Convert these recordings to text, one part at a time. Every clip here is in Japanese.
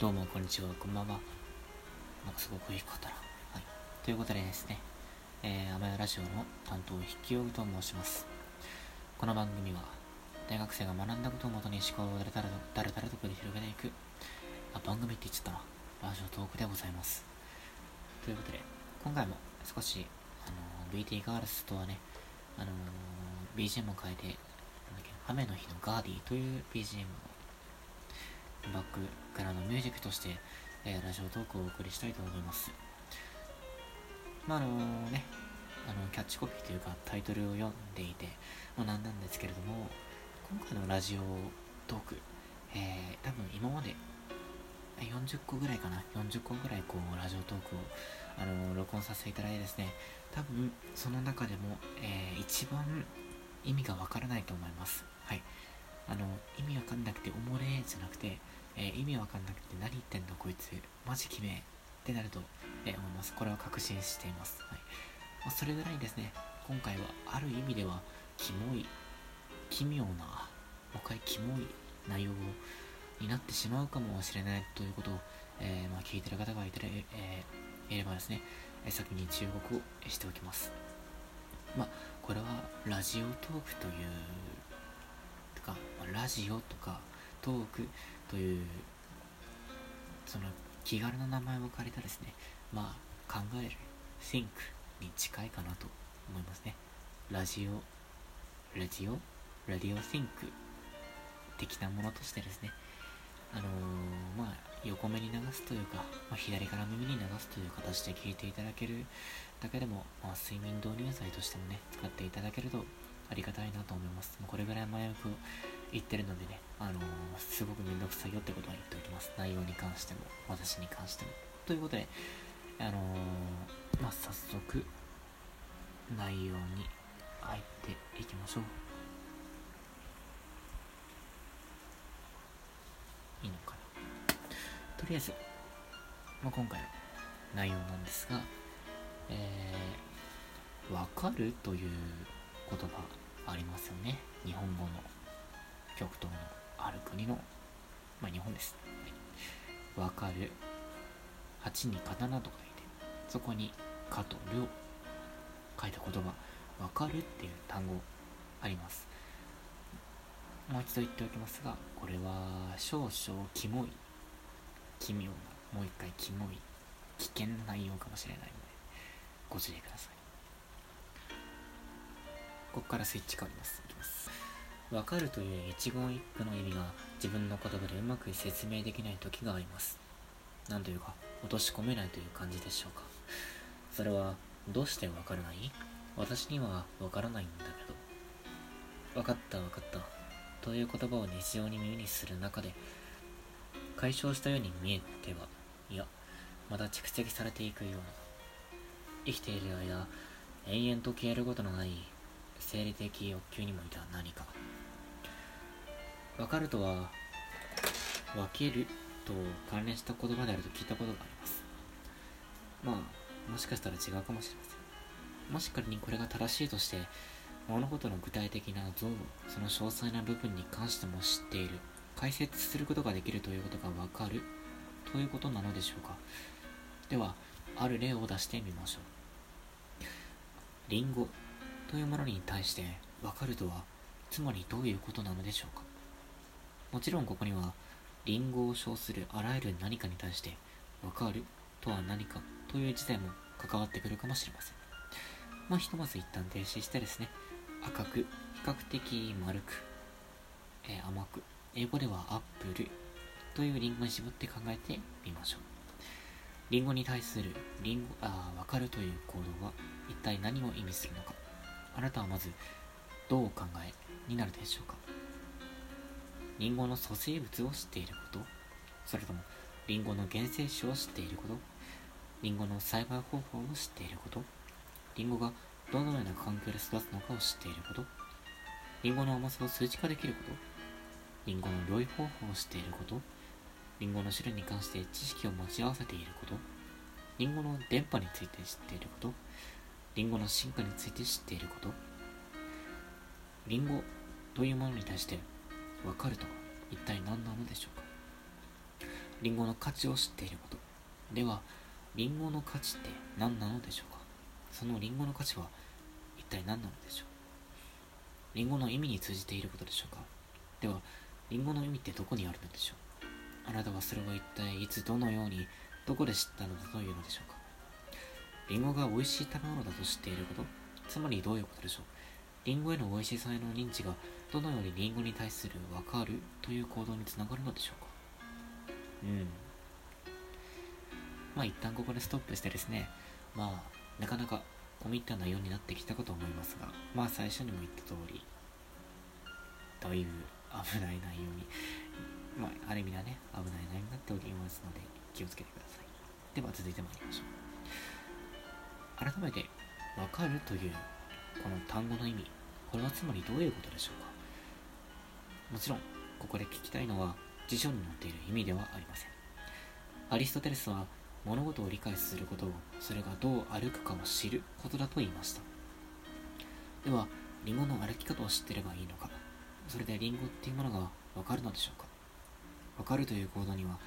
どうもこんにちは、こんばんは。なんかすごくいいことだな。はい。ということでですね、えー、アマヤラジオの担当、筆記用具と申します。この番組は、大学生が学んだことをもとに思考をだらだらだらだらと繰り広げていく、あ、番組って言っちゃったな。ラジオトークでございます。ということで、今回も少し、あのー、BT ガールズとはね、あのー、BGM を変えて、なんだっけ、雨の日のガーディという BGM をバックからのミュージックとして、えー、ラジオトークをお送りしたいと思います。まああのね、あのキャッチコピーというかタイトルを読んでいて、ま、なんなんですけれども、今回のラジオトーク、えー、多分今まで40個ぐらいかな、40個ぐらいこうラジオトークをあの録音させていただいてですね、多分その中でも、えー、一番意味がわからないと思います。はい。あの、意味わかんなくておもれじゃなくて、えー、意味わかんなくて何言ってんのこいつ、マジ決めってなると、えー、思います。これは確信しています。はい。まあ、それぐらいですね、今回はある意味では、キモい、奇妙な、もう一回キモい内容になってしまうかもしれないということを、えー、まあ、聞いてる方がいたら、えー、いればですね、え先に注目をしておきます。まあ、これはラジオトークという、か、ラジオとかトークというその気軽な名前を借りたですねまあ考える think に近いかなと思いますね。ラジオラジオラディオ think 的なものとしてですね。あのー、まあ横目に流すというか、まあ、左から耳に流すという形で聞いていただけるだけでも、まあ、睡眠導入剤としてもね使っていただけるとありがたいなと思います。もうこれぐらい前置きを言ってるのでね、あのー、すごくめんどくさいよってことは言っておきます。内容に関しても、私に関しても。ということで、あのー、まあ、早速、内容に入っていきましょう。いいのかな。とりあえず、まあ、今回の内容なんですが、えー、わかる？という言葉ありますよね。日本語の極東のある国の、まあ、日本です。わ、はい、かる。8に刀と書いて、そこにかとるを書いた言葉、わかるっていう単語あります。もう一度言っておきますが、これは少々キモい、奇妙な、もう一回キモい、危険な内容かもしれないので、ご注意ください。ここからスイッチ変わります。いきます。わかるという一言一句の意味が自分の言葉でうまく説明できない時があります。なんというか、落とし込めないという感じでしょうか。それは、どうしてわからない？私にはわからないんだけど。わかったわかった。という言葉を日常に耳にする中で、解消したように見えては、いや、また蓄積されていくような。生きている間、延々と消えることのない生理的欲求にもいた何か分かるとは分けると関連した言葉であると聞いたことがありますまあもしかしたら違うかもしれませんもし仮にこれが正しいとして物事の具体的な像その詳細な部分に関しても知っている解説することができるということが分かるということなのでしょうかではある例を出してみましょうリンゴというものに対して分かるとはつまりどういうことなのでしょうか？もちろんここにはリンゴを称するあらゆる何かに対して分かるとは何かという事態も関わってくるかもしれません。まあひとまず一旦停止してですね赤く比較的丸く、えー、甘く英語ではアップルというリンゴに絞って考えてみましょう。リンゴに対するリンゴあ分かるという行動は一体何を意味するのか？あなたはまずどうお考えになるでしょうか？リンゴの組成物を知っていること？それともリンゴの原生種を知っていること？リンゴの栽培方法を知っていること？リンゴがどのような環境で育つのかを知っていること？リンゴの甘さを数値化できること？リンゴの料理方法を知っていること？リンゴの種類に関して知識を持ち合わせていること？リンゴの電波について知っていること？リンゴの進化について知っていること？リンゴというものに対して分かるとは一体何なのでしょうか？リンゴの価値を知っていること。ではリンゴの価値って何なのでしょうか？そのリンゴの価値は一体何なのでしょう？リンゴの意味に通じていることでしょうか？ではリンゴの意味ってどこにあるのでしょう？あなたはそれを一体いつどのようにどこで知ったのだというのでしょうか？リンゴが美味しい食べ物だと知っていることつまりどういうことでしょう？リンゴへの美味しさへの認知がどのようにリンゴに対する分かるという行動につながるのでしょうか？うん。まあ一旦ここでストップしてですね。まあなかなか込み入った内容になってきたかと思いますがまあ最初にも言った通りだいぶ危ない内容にまあある意味ではね危ない内容になっておりますので気をつけてください。では続いてまいりましょう。改めて分かるというこの単語の意味。これはつまりどういうことでしょうか？もちろんここで聞きたいのは辞書に載っている意味ではありません。アリストテレスは物事を理解することをそれがどう歩くかを知ることだと言いました。ではリンゴの歩き方を知ってればいいのか？それでリンゴっていうものがわかるのでしょうか？わかるという行動には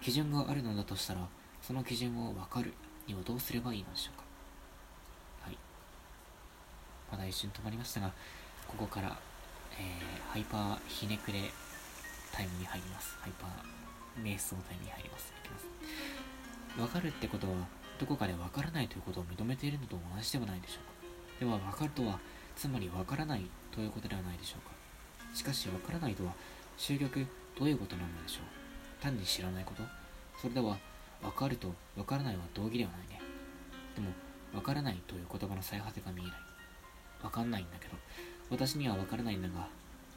基準があるのだとしたらその基準をわかるにはどうすればいいのでしょうか？まだ一瞬止まりましたがここから、えー、ハイパーひねくれタイムに入ります。ハイパー瞑想タイムに入ります。いきます。分かるってことはどこかで分からないということを認めているのと同じではないでしょうか。では分かるとはつまり分からないということではないでしょうか。しかし分からないとは終局どういうことなのでしょう。単に知らないこと。それでは分かると分からないは同義ではないね。でも分からないという言葉の最果てが見えない。分かんないんだけど私には分からないんだが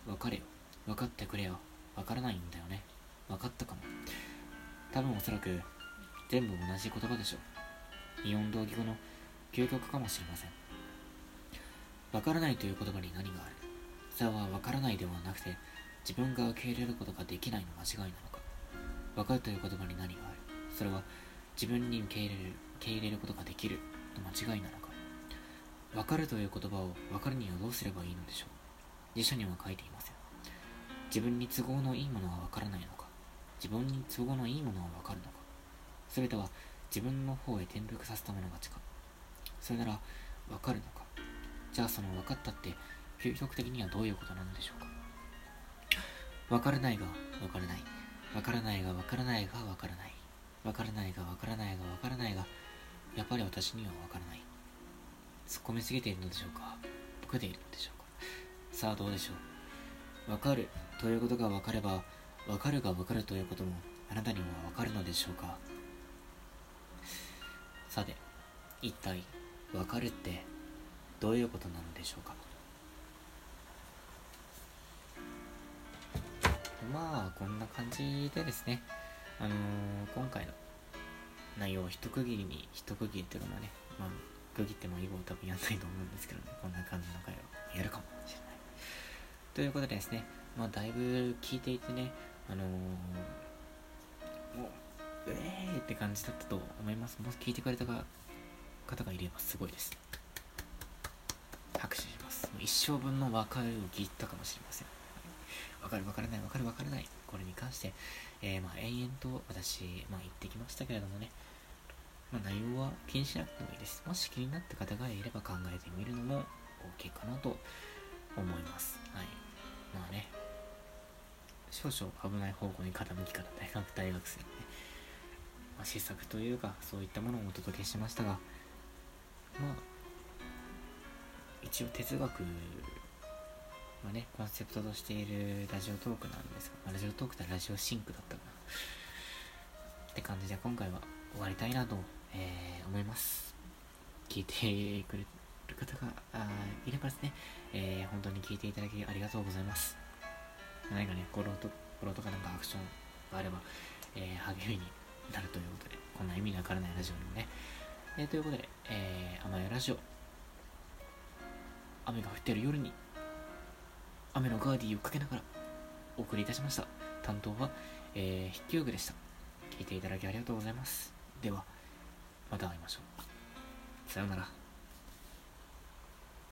分かれよ分かってくれよ分からないんだよね分かったかも多分おそらく全部同じ言葉でしょう。イオン同義語の究極かもしれません。わからないという言葉に何があるそれはわからないではなくて、自分が受け入れることができないの間違いなのか。わかるという言葉に何があるそれは自分に受け入れる受け入れることができるの間違いなのか。わかるという言葉をわかるにはどうすればいいのでしょう？辞書には書いていません。自分に都合のいいものはわからないのか？自分に都合のいいものはわかるのか？全ては自分の方へ転覆させたもの勝ちかそれなら分かるのか？じゃあその分かったって究極的にはどういうことなのでしょうか？分からないが分からない分からないが分からないが分からない分からないが分からないが分からないがやっぱり私には分からない突っ込みすぎているのでしょうか？ボケているのでしょうか？さあどうでしょう？分かる。ということが分かれば分かるが分かるということもあなたには分かるのでしょうか？さて一体分かるってどういうことなのでしょうか？まあこんな感じでですね。あのー、今回の内容を一区切りに一区切りっていうかまあねまあ区切っても以後多分やんないと思うんですけどねこんな感じの回をやるかもしれないということでですねまあだいぶ聞いていてねあのー、もうえーって感じだったと思います。もし聞いてくれた方がいればすごいです。拍手します。もう一生分の別れを聞いたかもしれません。わかるわからないわかるわからない。これに関して、えー、まあ延々と私、まあ、言ってきましたけれどもね、まあ、内容は気にしなくてもいいです。もし気になった方がいれば考えてみるのも OK かなと思います。はい。まあね、少々危ない方向に傾きから大学大学生のね、まあ、施策というかそういったものをお届けしましたがまあ一応哲学はねコンセプトとしているラジオトークなんですが、まあ、ラジオトークってラジオシンクだったかなって感じで今回は終わりたいなと、えー、思います聞いてくれる方があいればですね、えー、本当に聞いていただきありがとうございます何かねフォローとフォローとかなんかアクションがあれば、えー、励みになるということで、こんな意味のわからないラジオにもね。えー、ということで、えー、甘えラジオ、雨が降っている夜に、雨のガーディーをかけながらお送りいたしました。担当は、えー、筆記用具でした。聞いていただきありがとうございます。では、また会いましょう。さようなら。